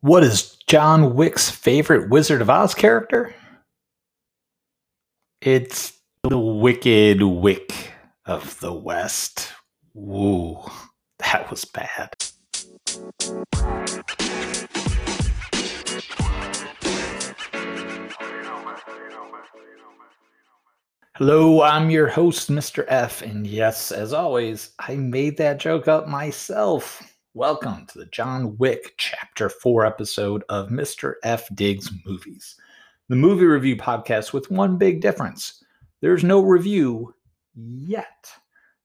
What is John Wick's favorite Wizard of Oz character? It's the Wicked Wick of the West. Woo, that was bad. Hello, I'm your host, Mr. F. And yes, as always, I made that joke up myself. Welcome to the John Wick Chapter 4 episode of Mr. F. Digs Movies, the movie review podcast with one big difference. There's no review yet.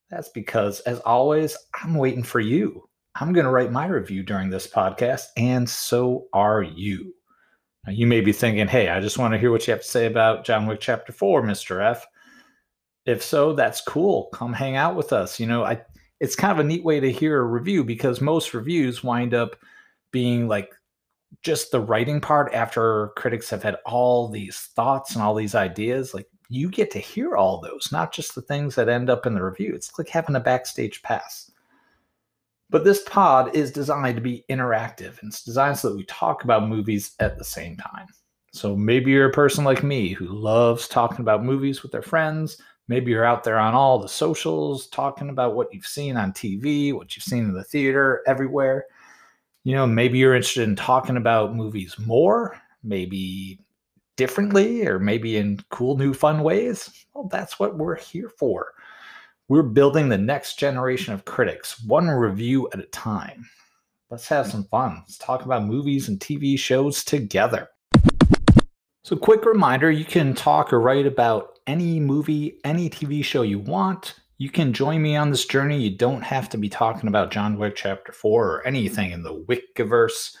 That's because, as always, I'm waiting for you. I'm going to write my review during this podcast, and so are you. Now, you may be thinking, hey, I just want to hear what you have to say about John Wick Chapter 4, Mr. F. If so, that's cool. Come hang out with us. You know, I it's kind of a neat way to hear a review because most reviews wind up being like just the writing part after critics have had all these thoughts and all these ideas like you get to hear all those not just the things that end up in the review. It's like having a backstage pass. But this pod is designed to be interactive and it's designed so that we talk about movies at the same time. So maybe you're a person like me who loves talking about movies with their friends Maybe you're out there on all the socials talking about what you've seen on TV, what you've seen in the theater, everywhere. You know, maybe you're interested in talking about movies more, maybe differently, or maybe in cool, new, fun ways. Well, that's what we're here for. We're building the next generation of critics, one review at a time. Let's have some fun. Let's talk about movies and TV shows together. So, quick reminder you can talk or write about any movie, any TV show you want. You can join me on this journey. You don't have to be talking about John Wick Chapter 4 or anything in the Wickiverse.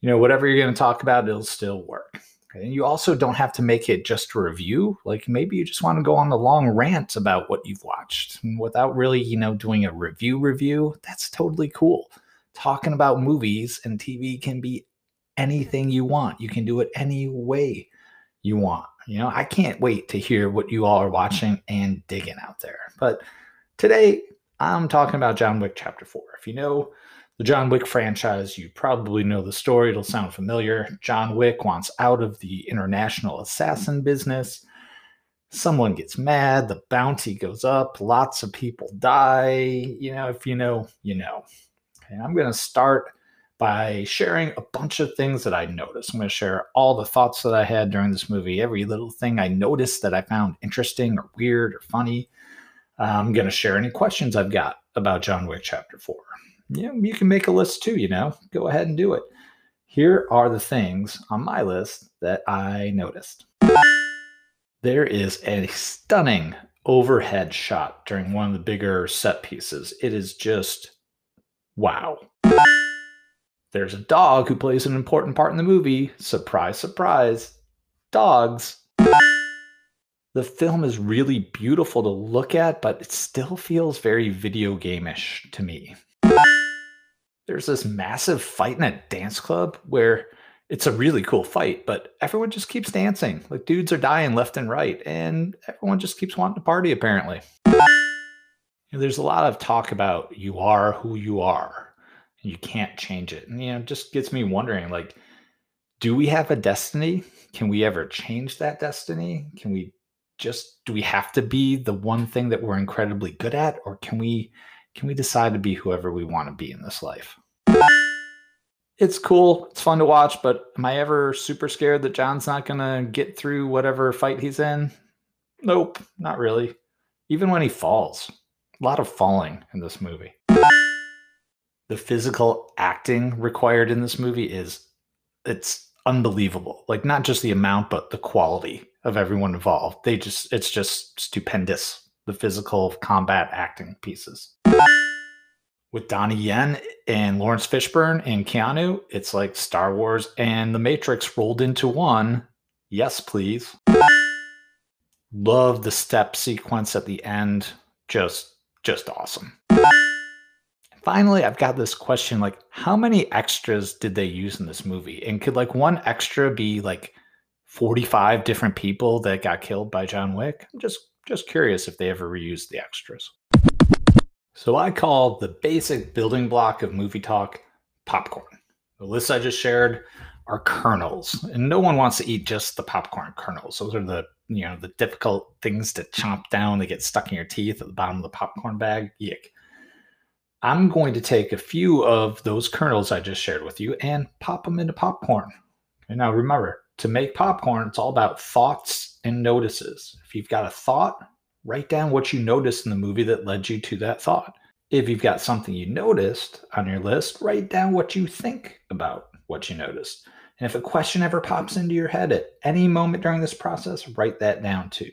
You know, whatever you're going to talk about, it'll still work. And you also don't have to make it just a review. Like maybe you just want to go on a long rant about what you've watched without really, you know, doing a review review. That's totally cool. Talking about movies and TV can be anything you want. You can do it any way you want. You know, I can't wait to hear what you all are watching and digging out there. But today, I'm talking about John Wick Chapter 4. If you know the John Wick franchise, you probably know the story. It'll sound familiar. John Wick wants out of the international assassin business. Someone gets mad, the bounty goes up, lots of people die. You know, if you know, you know. And I'm going to start by sharing a bunch of things that I noticed. I'm going to share all the thoughts that I had during this movie, every little thing I noticed that I found interesting or weird or funny. I'm going to share any questions I've got about John Wick Chapter 4. You, you can make a list too, you know, go ahead and do it. Here are the things on my list that I noticed. There is a stunning overhead shot during one of the bigger set pieces. It is just wow. There's a dog who plays an important part in the movie. Surprise, surprise. Dogs. The film is really beautiful to look at, but it still feels very video game-ish to me. There's this massive fight in a dance club where it's a really cool fight, but everyone just keeps dancing. Like dudes are dying left and right, and everyone just keeps wanting to party apparently. There's a lot of talk about you are who you are you can't change it. And you know, just gets me wondering like do we have a destiny? Can we ever change that destiny? Can we just do we have to be the one thing that we're incredibly good at or can we can we decide to be whoever we want to be in this life? It's cool. It's fun to watch, but am I ever super scared that John's not going to get through whatever fight he's in? Nope, not really. Even when he falls, a lot of falling in this movie the physical acting required in this movie is it's unbelievable. Like not just the amount, but the quality of everyone involved. They just it's just stupendous. The physical combat acting pieces. With Donnie Yen and Laurence Fishburne and Keanu, it's like Star Wars and The Matrix rolled into one. Yes, please. Love the step sequence at the end. Just just awesome. Finally, I've got this question like, how many extras did they use in this movie? And could like one extra be like 45 different people that got killed by John Wick? I'm just just curious if they ever reused the extras. So I call the basic building block of movie talk popcorn. The list I just shared are kernels, and no one wants to eat just the popcorn kernels. Those are the you know the difficult things to chomp down. They get stuck in your teeth at the bottom of the popcorn bag. Yick. I'm going to take a few of those kernels I just shared with you and pop them into popcorn. And now remember, to make popcorn, it's all about thoughts and notices. If you've got a thought, write down what you noticed in the movie that led you to that thought. If you've got something you noticed on your list, write down what you think about what you noticed. And if a question ever pops into your head at any moment during this process, write that down too.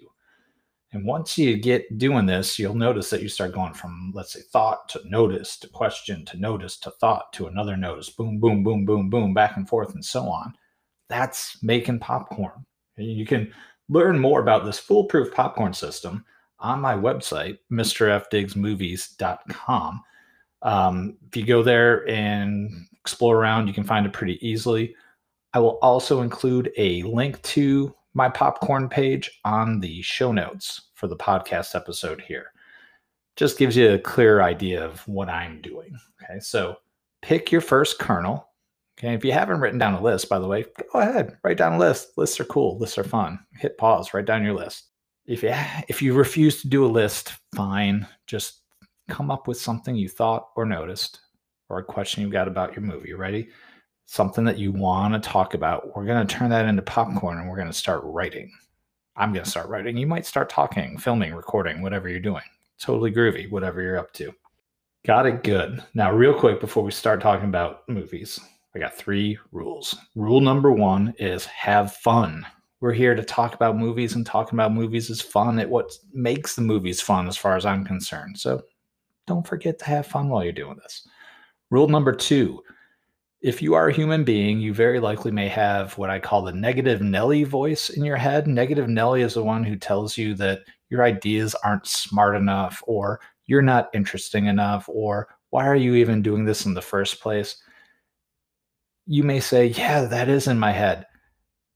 And once you get doing this, you'll notice that you start going from, let's say, thought to notice to question to notice to thought to another notice, boom, boom, boom, boom, boom, back and forth, and so on. That's making popcorn. You can learn more about this foolproof popcorn system on my website, mrfdigsmovies.com. Um, if you go there and explore around, you can find it pretty easily. I will also include a link to my popcorn page on the show notes for the podcast episode here. Just gives you a clear idea of what I'm doing. Okay, so pick your first kernel. Okay, if you haven't written down a list, by the way, go ahead, write down a list. Lists are cool, lists are fun. Hit pause, write down your list. If you if you refuse to do a list, fine. Just come up with something you thought or noticed, or a question you got about your movie. Ready? Something that you want to talk about, we're going to turn that into popcorn and we're going to start writing. I'm going to start writing. You might start talking, filming, recording, whatever you're doing. Totally groovy, whatever you're up to. Got it good. Now, real quick before we start talking about movies, I got three rules. Rule number one is have fun. We're here to talk about movies, and talking about movies is fun. It what makes the movies fun, as far as I'm concerned. So don't forget to have fun while you're doing this. Rule number two if you are a human being, you very likely may have what I call the negative Nelly voice in your head. Negative Nelly is the one who tells you that your ideas aren't smart enough, or you're not interesting enough, or why are you even doing this in the first place? You may say, Yeah, that is in my head.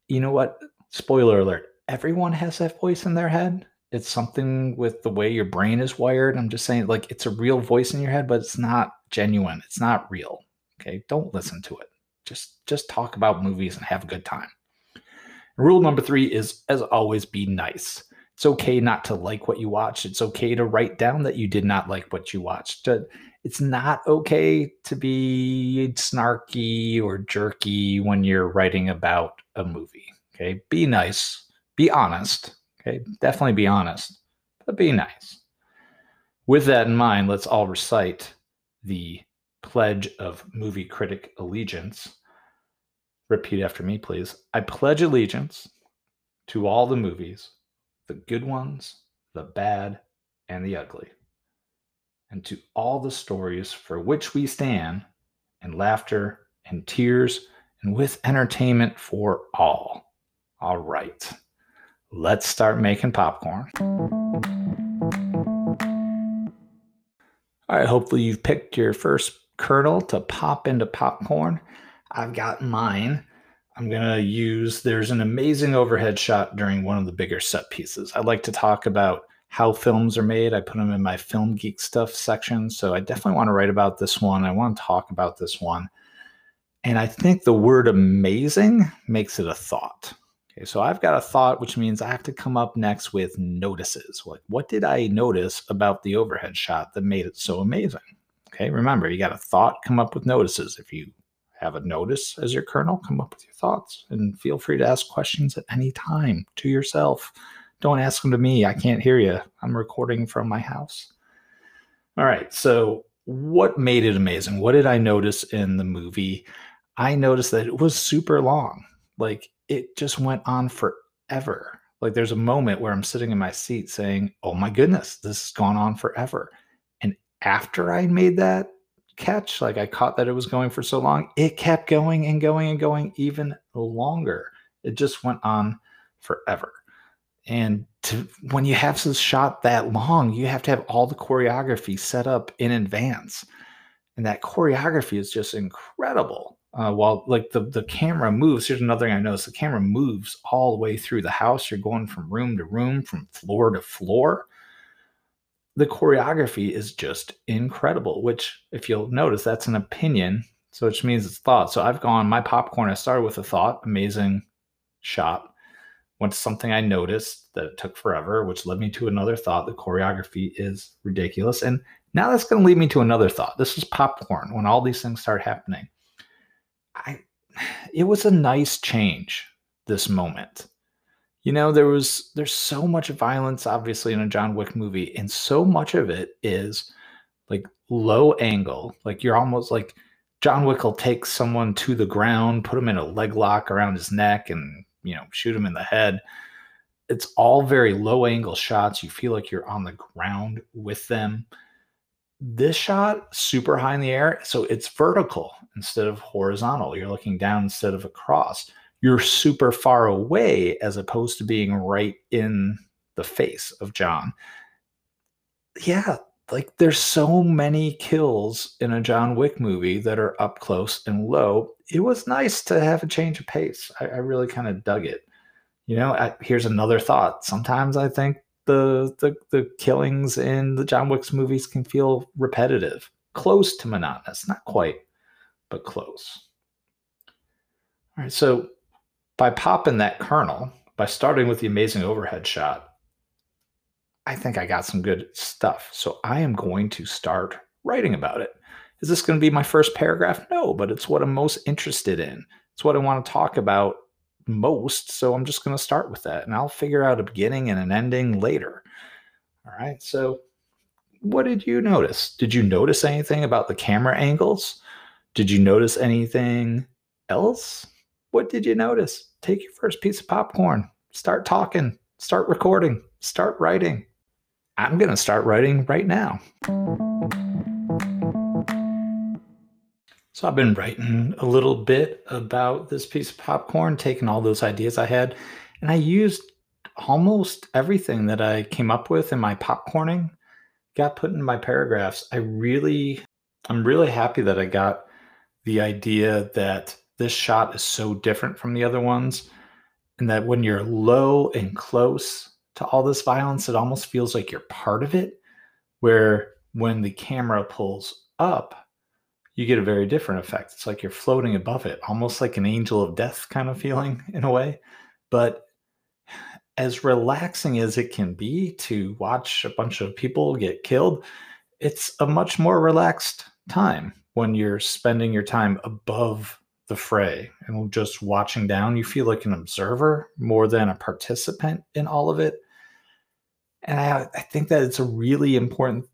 You know what? Spoiler alert everyone has that voice in their head. It's something with the way your brain is wired. I'm just saying, like, it's a real voice in your head, but it's not genuine. It's not real. Okay, don't listen to it. Just just talk about movies and have a good time. Rule number three is, as always, be nice. It's okay not to like what you watch. It's okay to write down that you did not like what you watched. Uh, it's not okay to be snarky or jerky when you're writing about a movie. Okay, be nice, be honest. Okay, definitely be honest, but be nice. With that in mind, let's all recite the pledge of movie critic allegiance. Repeat after me, please. I pledge allegiance to all the movies, the good ones, the bad, and the ugly, and to all the stories for which we stand, and laughter and tears, and with entertainment for all. All right, let's start making popcorn. All right, hopefully you've picked your first kernel to pop into popcorn. I've got mine. I'm going to use, there's an amazing overhead shot during one of the bigger set pieces. I like to talk about how films are made. I put them in my film geek stuff section. So I definitely want to write about this one. I want to talk about this one. And I think the word amazing makes it a thought. Okay, so I've got a thought, which means I have to come up next with notices. Like, what did I notice about the overhead shot that made it so amazing? Okay, remember, you got a thought, come up with notices. If you have a notice as your kernel, come up with your thoughts and feel free to ask questions at any time to yourself. Don't ask them to me. I can't hear you. I'm recording from my house. All right, so what made it amazing? What did I notice in the movie? I noticed that it was super long. Like it just went on forever. Like there's a moment where I'm sitting in my seat saying, "Oh my goodness, this has gone on forever." After I made that catch, like I caught that it was going for so long, it kept going and going and going even longer. It just went on forever. And to, when you have this shot that long, you have to have all the choreography set up in advance. And that choreography is just incredible. Uh, while like the, the camera moves, here's another thing I noticed the camera moves all the way through the house. You're going from room to room, from floor to floor the choreography is just incredible, which, if you'll notice, that's an opinion. So which means it's thought. So I've gone my popcorn. I started with a thought, amazing shot. Went to something I noticed that it took forever, which led me to another thought. The choreography is ridiculous. And now that's going to lead me to another thought. This is popcorn. When all these things start happening, I it was a nice change this moment. You know, there was there's so much violence obviously in a John Wick movie and so much of it is like low angle. Like you're almost like John Wick will take someone to the ground, put him in a leg lock around his neck, and you know shoot him in the head. It's all very low angle shots. You feel like you're on the ground with them. This shot super high in the air, so it's vertical instead of horizontal. You're looking down instead of across. You're super far away as opposed to being right in the face of John. Yeah, like there's so many kills in a John Wick movie that are up close and low. It was nice to have a change of pace. I, I really kind of dug it. You know, I, here's another thought. Sometimes I think the, the the killings in the John Wick's movies can feel repetitive, close to monotonous, not quite, but close. All right, so by popping that kernel, by starting with the amazing overhead shot, I think I got some good stuff. So I am going to start writing about it. Is this going to be my first paragraph? No, but it's what I'm most interested in. It's what I want to talk about most. So I'm just going to start with that and I'll figure out a beginning and an ending later. All right. So, what did you notice? Did you notice anything about the camera angles? Did you notice anything else? What did you notice? Take your first piece of popcorn, start talking, start recording, start writing. I'm going to start writing right now. So I've been writing a little bit about this piece of popcorn, taking all those ideas I had, and I used almost everything that I came up with in my popcorning got put in my paragraphs. I really I'm really happy that I got the idea that this shot is so different from the other ones and that when you're low and close to all this violence, it almost feels like you're part of it. Where when the camera pulls up, you get a very different effect. It's like you're floating above it, almost like an angel of death kind of feeling in a way. But as relaxing as it can be to watch a bunch of people get killed, it's a much more relaxed time when you're spending your time above the fray and just watching down. You feel like an observer more than a participant in all of it. And I, I think that it's a really important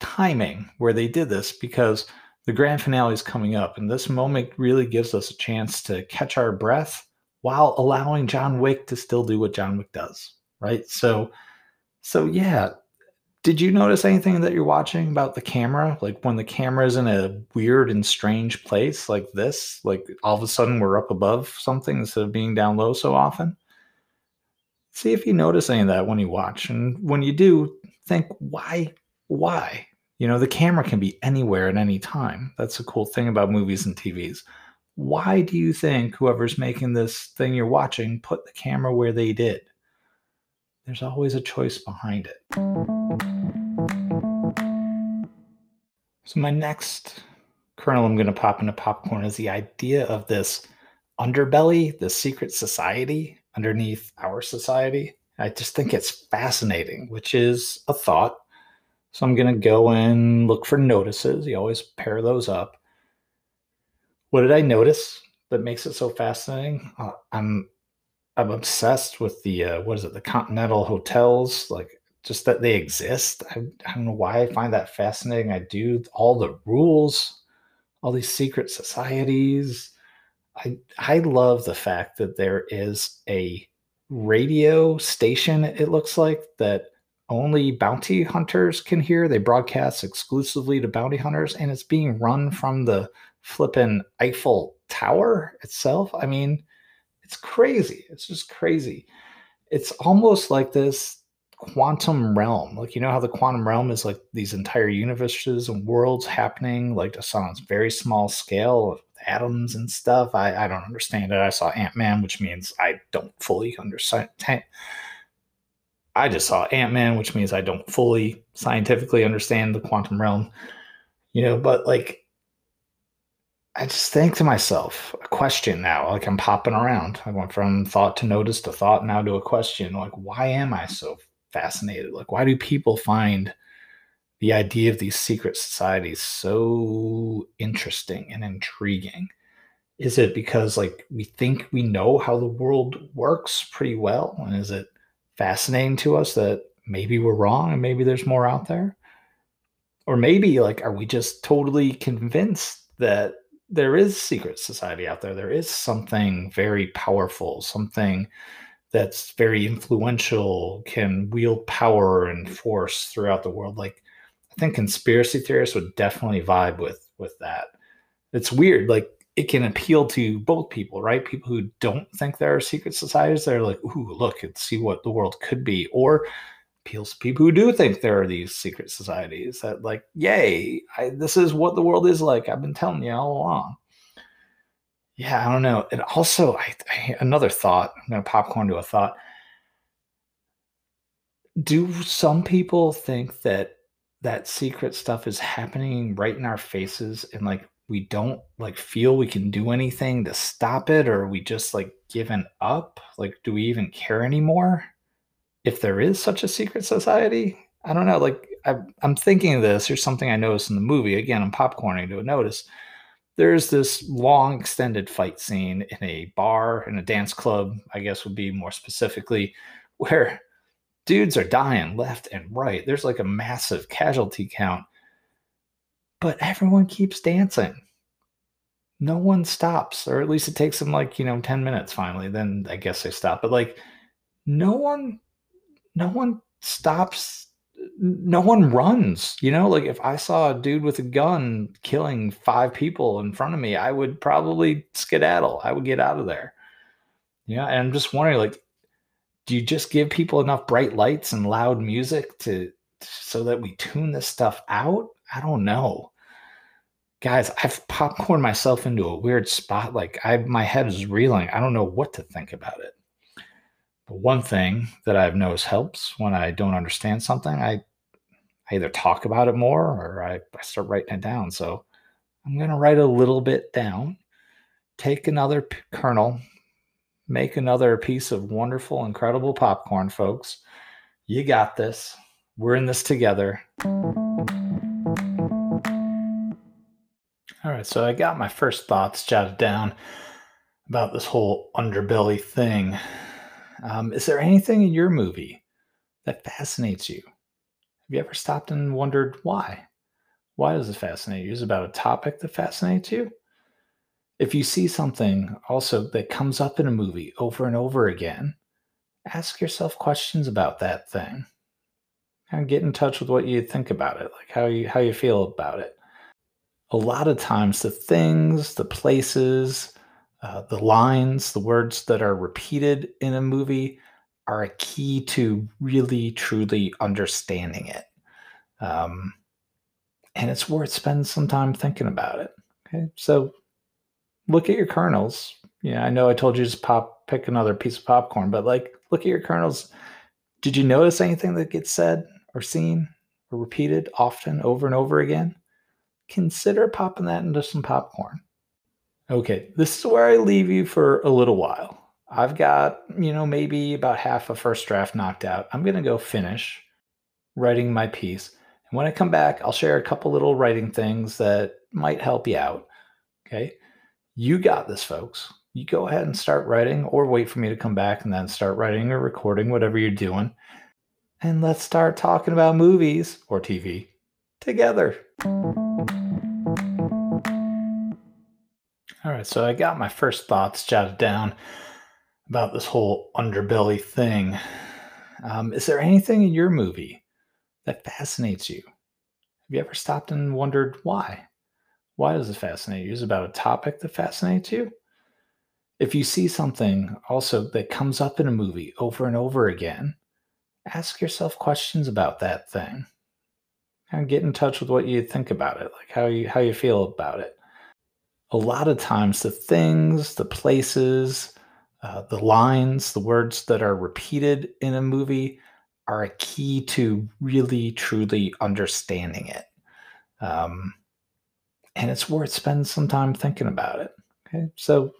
timing where they did this because the grand finale is coming up, and this moment really gives us a chance to catch our breath while allowing John Wick to still do what John Wick does, right? So, so yeah. Did you notice anything that you're watching about the camera? Like when the camera is in a weird and strange place like this, like all of a sudden we're up above something instead of being down low so often? see if you notice any of that when you watch. And when you do, think, why? Why? You know, the camera can be anywhere at any time. That's a cool thing about movies and TVs. Why do you think whoever's making this thing you're watching put the camera where they did? There's always a choice behind it. So, my next kernel I'm going to pop into popcorn is the idea of this underbelly, the secret society underneath our society. I just think it's fascinating, which is a thought. So I'm going to go and look for notices. You always pair those up. What did I notice that makes it so fascinating? Uh, I'm I'm obsessed with the uh, what is it? The Continental hotels, like just that they exist. I, I don't know why I find that fascinating. I do all the rules, all these secret societies, I I love the fact that there is a radio station it looks like that only bounty hunters can hear. They broadcast exclusively to bounty hunters and it's being run from the flippin' Eiffel Tower itself. I mean, it's crazy. It's just crazy. It's almost like this quantum realm. Like you know how the quantum realm is like these entire universes and worlds happening like just on a very small scale of atoms and stuff. I, I don't understand it. I saw Ant Man, which means I don't fully understand. I just saw Ant Man, which means I don't fully scientifically understand the quantum realm, you know, but like I just think to myself, a question now, like I'm popping around. I went from thought to notice to thought now to a question. Like, why am I so fascinated? Like, why do people find the idea of these secret societies so interesting and intriguing? Is it because like we think we know how the world works pretty well? And is it fascinating to us that maybe we're wrong and maybe there's more out there? Or maybe like are we just totally convinced that there is secret society out there. There is something very powerful, something that's very influential, can wield power and force throughout the world. Like I think conspiracy theorists would definitely vibe with with that. It's weird. Like it can appeal to both people, right? People who don't think there are secret societies, they're like, ooh, look and see what the world could be. Or people who do think there are these secret societies that like yay I, this is what the world is like. I've been telling you all along. Yeah i don't know. And also I, I another thought i'm to popcorn to a thought. Do some people think that that secret stuff is happening right in our faces and like we don't like feel we can do anything to stop it or we just like given up? Like do we even care anymore if there is such a secret society, I don't know. Like I, am thinking of this. Here's something I noticed in the movie. Again, I'm popcorning to notice. There's this long extended fight scene in a bar in a dance club. I guess would be more specifically where dudes are dying left and right. There's like a massive casualty count, but everyone keeps dancing. No one stops, or at least it takes them like, you know, 10 minutes finally. Then I guess they stop. But like, no one no one stops no one runs you know? Like if i saw a dude with a gun killing five people in front of me i would probably skedaddle. I would get out of there. Yeah and i'm just wondering like do you just give people enough bright lights and loud music to so that we tune this stuff out? I don't know. Guys i've popcorned myself into a weird spot. Like i my head is reeling. I don't know what to think about it but one thing that I've noticed helps when I don't understand something, I, I either talk about it more or I, I start writing it down. So I'm going to write a little bit down, take another p- kernel, make another piece of wonderful, incredible popcorn, folks. You got this. We're in this together. All right, so I got my first thoughts jotted down about this whole underbelly thing. Um, is there anything in your movie that fascinates you? Have you ever stopped and wondered why? Why does it fascinate you? Is it about a topic that fascinates you? If you see something also that comes up in a movie over and over again, ask yourself questions about that thing. And get in touch with what you think about it, like how you how you feel about it. A lot of times the things, the places, uh, the lines, the words that are repeated in a movie are a key to really, truly understanding it. Um, and it's worth spending some time thinking about it. Okay, so look at your kernels. Yeah, I know I told you to pop pick another piece of popcorn, but like look at your kernels. Did you notice anything that gets said or seen or repeated often over and over again? Consider popping that into some popcorn. Okay, this is where I leave you for a little while. I've got, you know, maybe about half a first draft knocked out. I'm going to go finish writing my piece. And when I come back, I'll share a couple little writing things that might help you out. Okay. You got this, folks. You go ahead and start writing, or wait for me to come back and then start writing or recording, whatever you're doing. And let's start talking about movies or TV together. All right, so I got my first thoughts jotted down about this whole underbelly thing. Um, is there anything in your movie that fascinates you? Have you ever stopped and wondered why? Why does it fascinate you? Is it about a topic that fascinates you? If you see something also that comes up in a movie over and over again, ask yourself questions about that thing. And get in touch with what you think about it, like how you how you feel about it a lot of times the things, the places, uh, the lines, the words that are repeated in a movie are a key to really, truly understanding it. Um, and it's worth spending some time thinking about it. Okay. So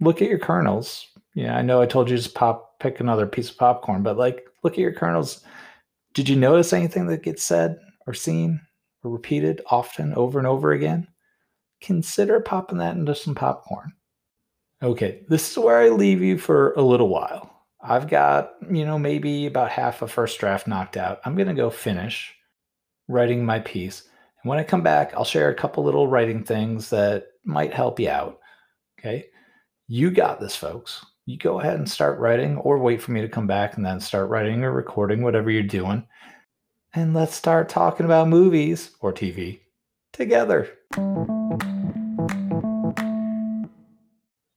look at your kernels. Yeah, I know I told you just pop pick another piece of popcorn, but like look at your kernels. Did you notice anything that gets said or seen or repeated often over and over again? Consider popping that into some popcorn. Okay, this is where I leave you for a little while. I've got, you know, maybe about half a first draft knocked out. I'm going to go finish writing my piece. And when I come back, I'll share a couple little writing things that might help you out. Okay. You got this, folks. You go ahead and start writing, or wait for me to come back and then start writing or recording, whatever you're doing. And let's start talking about movies or TV together.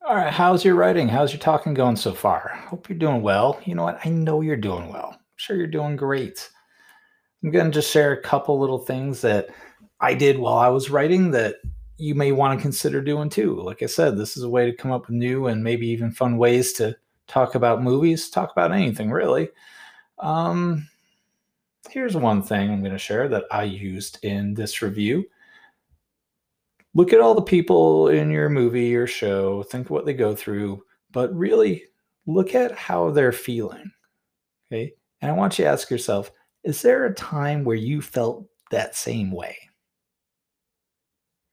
All right, how's your writing? How's your talking going so far? Hope you're doing well. You know what? I know you're doing well. I'm sure you're doing great. I'm going to just share a couple little things that I did while I was writing that you may want to consider doing too. Like I said, this is a way to come up with new and maybe even fun ways to talk about movies, talk about anything really. Um, here's one thing I'm going to share that I used in this review. Look at all the people in your movie or show, think what they go through, but really look at how they're feeling. Okay. And I want you to ask yourself, is there a time where you felt that same way?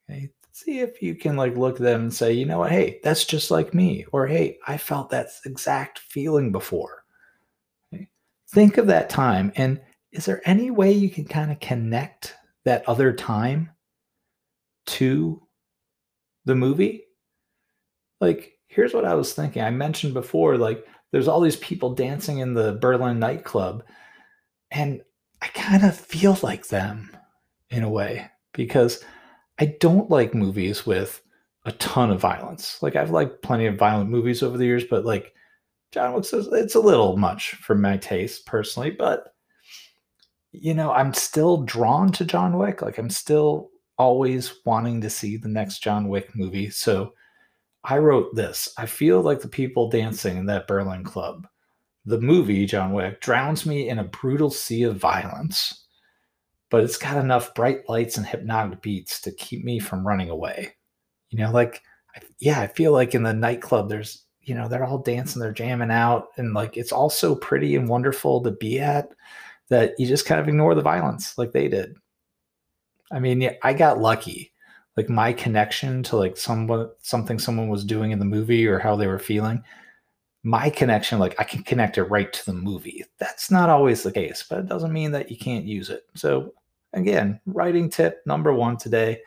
Okay. See if you can like look at them and say, you know what, hey, that's just like me. Or hey, I felt that exact feeling before. Okay. Think of that time. And is there any way you can kind of connect that other time to the movie? Like, here's what I was thinking. I mentioned before, like, there's all these people dancing in the Berlin nightclub. And I kind of feel like them in a way because I don't like movies with a ton of violence. Like I've liked plenty of violent movies over the years, but like John Wick says, it's a little much for my taste personally. But you know, I'm still drawn to John Wick. Like I'm still always wanting to see the next John Wick movie. So I wrote this. I feel like the people dancing in that Berlin club. The movie John Wick drowns me in a brutal sea of violence but it's got enough bright lights and hypnotic beats to keep me from running away. You know, like, yeah, I feel like in the nightclub, there's, you know, they're all dancing, they're jamming out, and like it's all so pretty and wonderful to be at that you just kind of ignore the violence like they did. I mean, I got lucky. Like my connection to like someone something someone was doing in the movie or how they were feeling my connection, like I can connect it right to the movie. That's not always the case, but it doesn't mean that you can't use it. So, again, writing tip number one today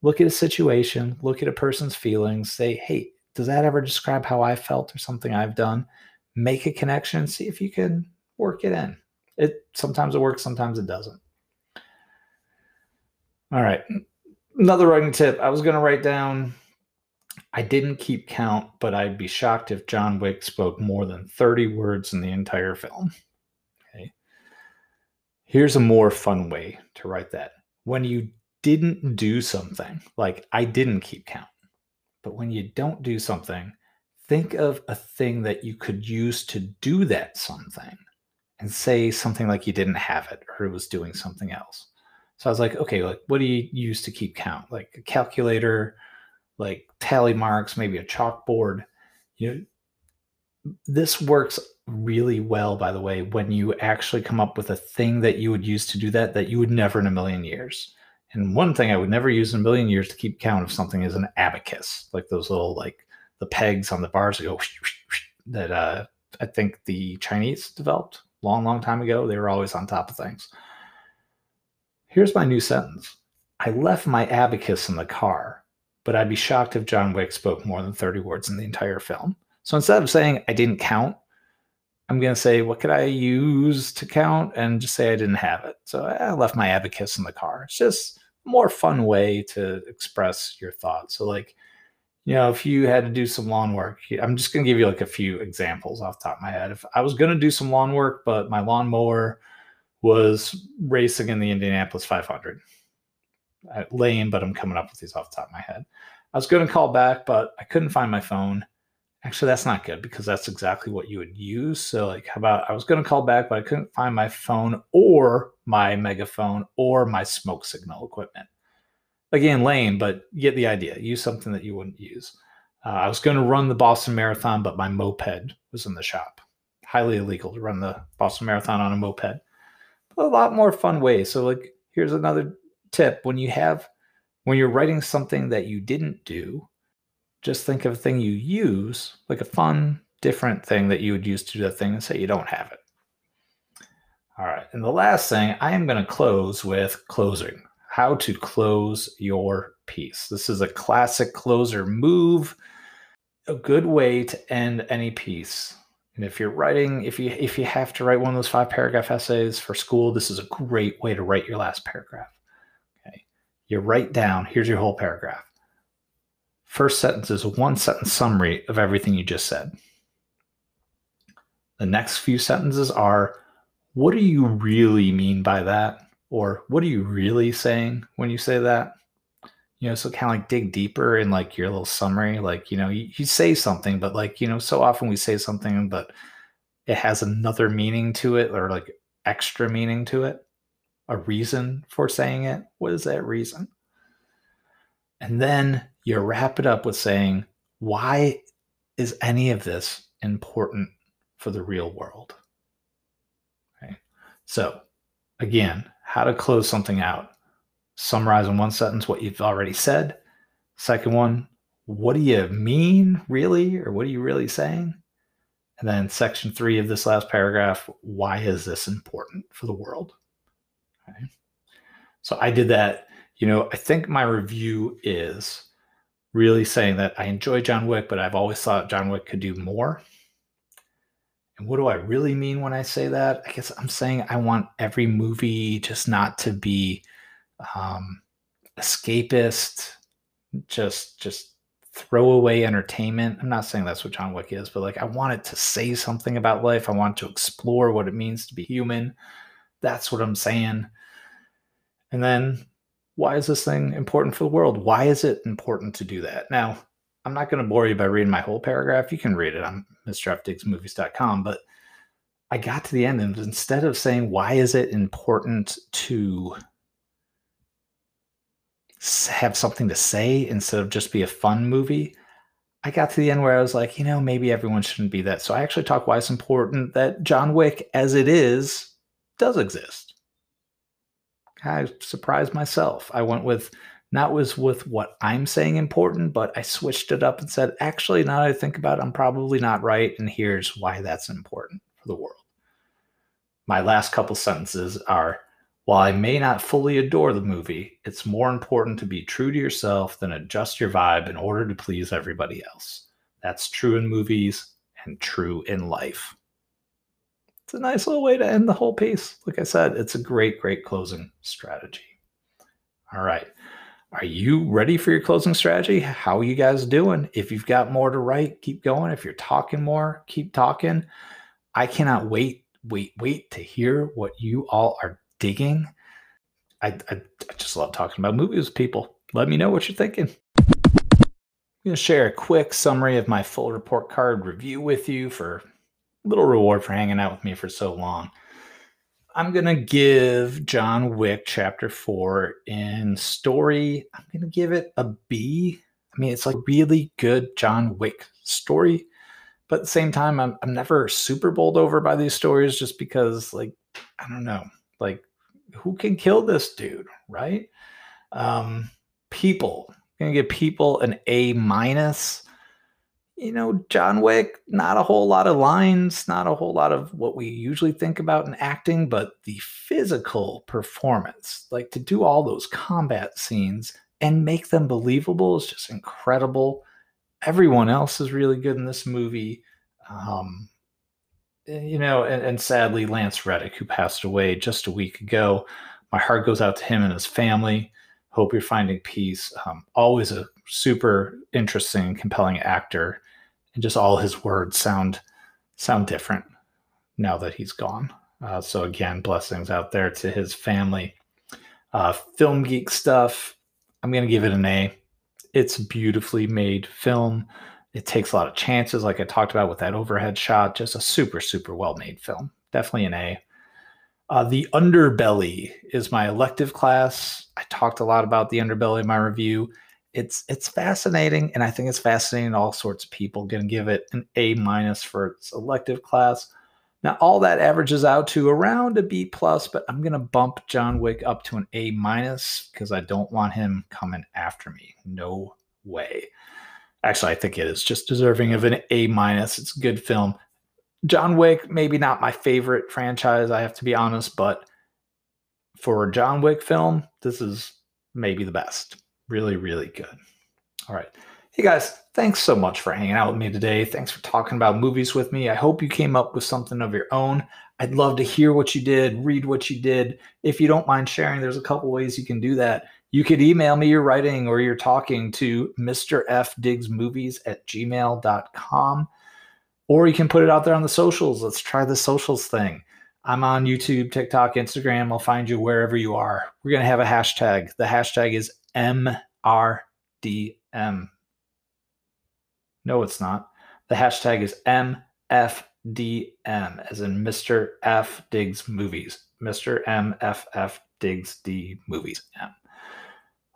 look at a situation, look at a person's feelings, say, hey, does that ever describe how I felt or something I've done? Make a connection, see if you can work it in. It sometimes it works, sometimes it doesn't. All right. Another writing tip. I was going to write down I didn't keep count, but I'd be shocked if John Wick spoke more than 30 words in the entire film. Okay. Here's a more fun way to write that. When you didn't do something, like I didn't keep count, but when you don't do something, think of a thing that you could use to do that something and say something like you didn't have it or it was doing something else. So I was like, okay, like what do you use to keep count? Like a calculator, like tally marks, maybe a chalkboard. You know, this works really well, by the way, when you actually come up with a thing that you would use to do that that you would never in a million years. And one thing I would never use in a million years to keep count of something is an abacus, like those little like the pegs on the bars that go that uh, I think the Chinese developed long, long time ago. They were always on top of things. Here's my new sentence. I left my abacus in the car but I'd be shocked if John Wick spoke more than 30 words in the entire film. So instead of saying I didn't count, I'm going to say, what could I use to count? And just say I didn't have it. So I left my abacus in the car. It's just more fun way to express your thoughts. So, like, you know, if you had to do some lawn work, I'm just going to give you like a few examples off top of my head. If I was going to do some lawn work, but my lawnmower was racing in the Indianapolis 500, lane, but I'm coming up with these off the top of my head. I was going to call back, but I couldn't find my phone. Actually, that's not good because that's exactly what you would use. So, like, how about I was going to call back, but I couldn't find my phone or my megaphone or my smoke signal equipment. again, lame, but get the idea. Use something that you wouldn't use. Uh, I was going to run the Boston Marathon, but my moped was in the shop. Highly illegal to run the Boston Marathon on a moped. A lot more fun ways. So, like, here's another tip: when you have, when you're writing something that you didn't do, just think of a thing you use, like a fun, different thing that you would use to do that thing, and say you don't have it. All right, and the last thing I am going to close with closing how to close your piece. This is a classic closer move, a good way to end any piece. And if you're writing, if you if you have to write one of those five paragraph essays for school, this is a great way to write your last paragraph. Okay. You write down, here's your whole paragraph. First sentence is a one sentence summary of everything you just said. The next few sentences are what do you really mean by that? or what are you really saying when you say that you know so kind of like dig deeper in like your little summary like you know you, you, say something but like you know so often we say something but it has another meaning to it or like extra meaning to it a reason for saying it. What is that reason? And then you wrap it up with saying why is any of this important for the real world? Okay. So again how to close something out. Summarize in one sentence what you've already said. Second one, what do you mean really, or what are you really saying? And then section three of this last paragraph, why is this important for the world? Okay. So I did that. You know, I think my review is really saying that I enjoy John Wick, but I've always thought John Wick could do more. And what do I really mean when I say that? I guess I'm saying I want every movie just not to be um, escapist, just just throwaway entertainment. I'm not saying that's what John Wick is, but like I want it to say something about life. I want to explore what it means to be human. That's what I'm saying. And then why is this thing important for the world? Why is it important to do that? Now, I'm not going to bore you by reading my whole paragraph. You can read it on mrfdigsmovies.com. But I got to the end, and instead of saying, why is it important to have something to say instead of just be a fun movie, I got to the end where I was like, you know, maybe everyone shouldn't be that. So I actually talk why it's important that John Wick, as it is, does exist. I surprised myself. I went with not was with what I'm saying important, but I switched it up and said, actually, now that I think about it, I'm probably not right. And here's why that's important for the world. My last couple sentences are while I may not fully adore the movie, it's more important to be true to yourself than adjust your vibe in order to please everybody else. That's true in movies and true in life. It's a nice little way to end the whole piece. Like I said, it's a great, great closing strategy. All right. Are you ready for your closing strategy? How are you guys doing? If you've got more to write, keep going. If you're talking more, keep talking. I cannot wait, wait, wait to hear what you all are digging. I, I, I just love talking about movies with people. Let me know what you're thinking. I'm going to share a quick summary of my full report card review with you for a little reward for hanging out with me for so long. I'm gonna give John Wick Chapter Four in story. I'm gonna give it a B. I mean, it's like really good John Wick story, but at the same time, I'm I'm never super bowled over by these stories just because, like, I don't know, like, who can kill this dude, right? Um, people. Gonna give people an A minus you know, John Wick, not a whole lot of lines, not a whole lot of what we usually think about in acting, but the physical performance, like to do all those combat scenes and make them believable is just incredible. Everyone else is really good in this movie. Um, you know, and, and sadly, Lance Reddick, who passed away just a week ago, my heart goes out to him and his family. Hope you're finding peace. Um, always a super interesting, compelling actor and just all his words sound sound different now that he's gone. Uh, so again, blessings out there to his family. Uh, film geek stuff. I'm gonna give it an A. It's beautifully made film. It takes a lot of chances, like I talked about with that overhead shot. Just a super super well made film. Definitely an A. Uh, the Underbelly is my elective class. I talked a lot about the Underbelly in my review. It's it's fascinating, and I think it's fascinating. All sorts of people going to give it an A minus for its elective class. Now, all that averages out to around a B plus, but I'm going to bump John Wick up to an A minus because I don't want him coming after me. No way. Actually, I think it is just deserving of an A minus. It's a good film. John Wick, maybe not my favorite franchise, I have to be honest, but for a John Wick film, this is maybe the best. Really, really good. All right. Hey guys, thanks so much for hanging out with me today. Thanks for talking about movies with me. I hope you came up with something of your own. I'd love to hear what you did, read what you did. If you don't mind sharing, there's a couple ways you can do that. You could email me your writing or your talking to Mr. F Digs Movies at gmail.com. Or you can put it out there on the socials. Let's try the socials thing. I'm on YouTube, TikTok, Instagram. I'll find you wherever you are. We're going to have a hashtag. The hashtag is MRDM. No, it's not. The hashtag is MFDM, as in Mr. F Digs Movies. Mr. MFF Digs D Movies. M.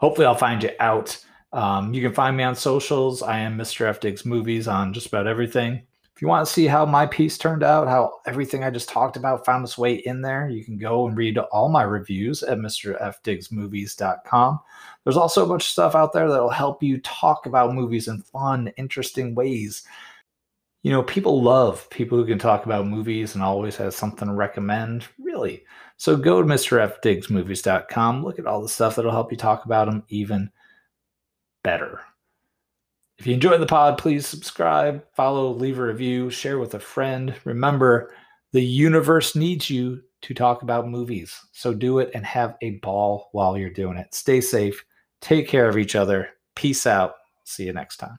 Hopefully, I'll find you out. Um, you can find me on socials. I am Mr. F Digs Movies on just about everything. If you want to see how my piece turned out, how everything I just talked about found its way in there, you can go and read all my reviews at mrfdigsmovies.com. There's also a bunch of stuff out there that'll help you talk about movies in fun, interesting ways. You know, people love people who can talk about movies and always has something to recommend, really. So go to mrfdigsmovies.com, look at all the stuff that'll help you talk about them even better. If you enjoyed the pod, please subscribe, follow, leave a review, share with a friend. Remember, the universe needs you to talk about movies. So do it and have a ball while you're doing it. Stay safe, take care of each other. Peace out. See you next time.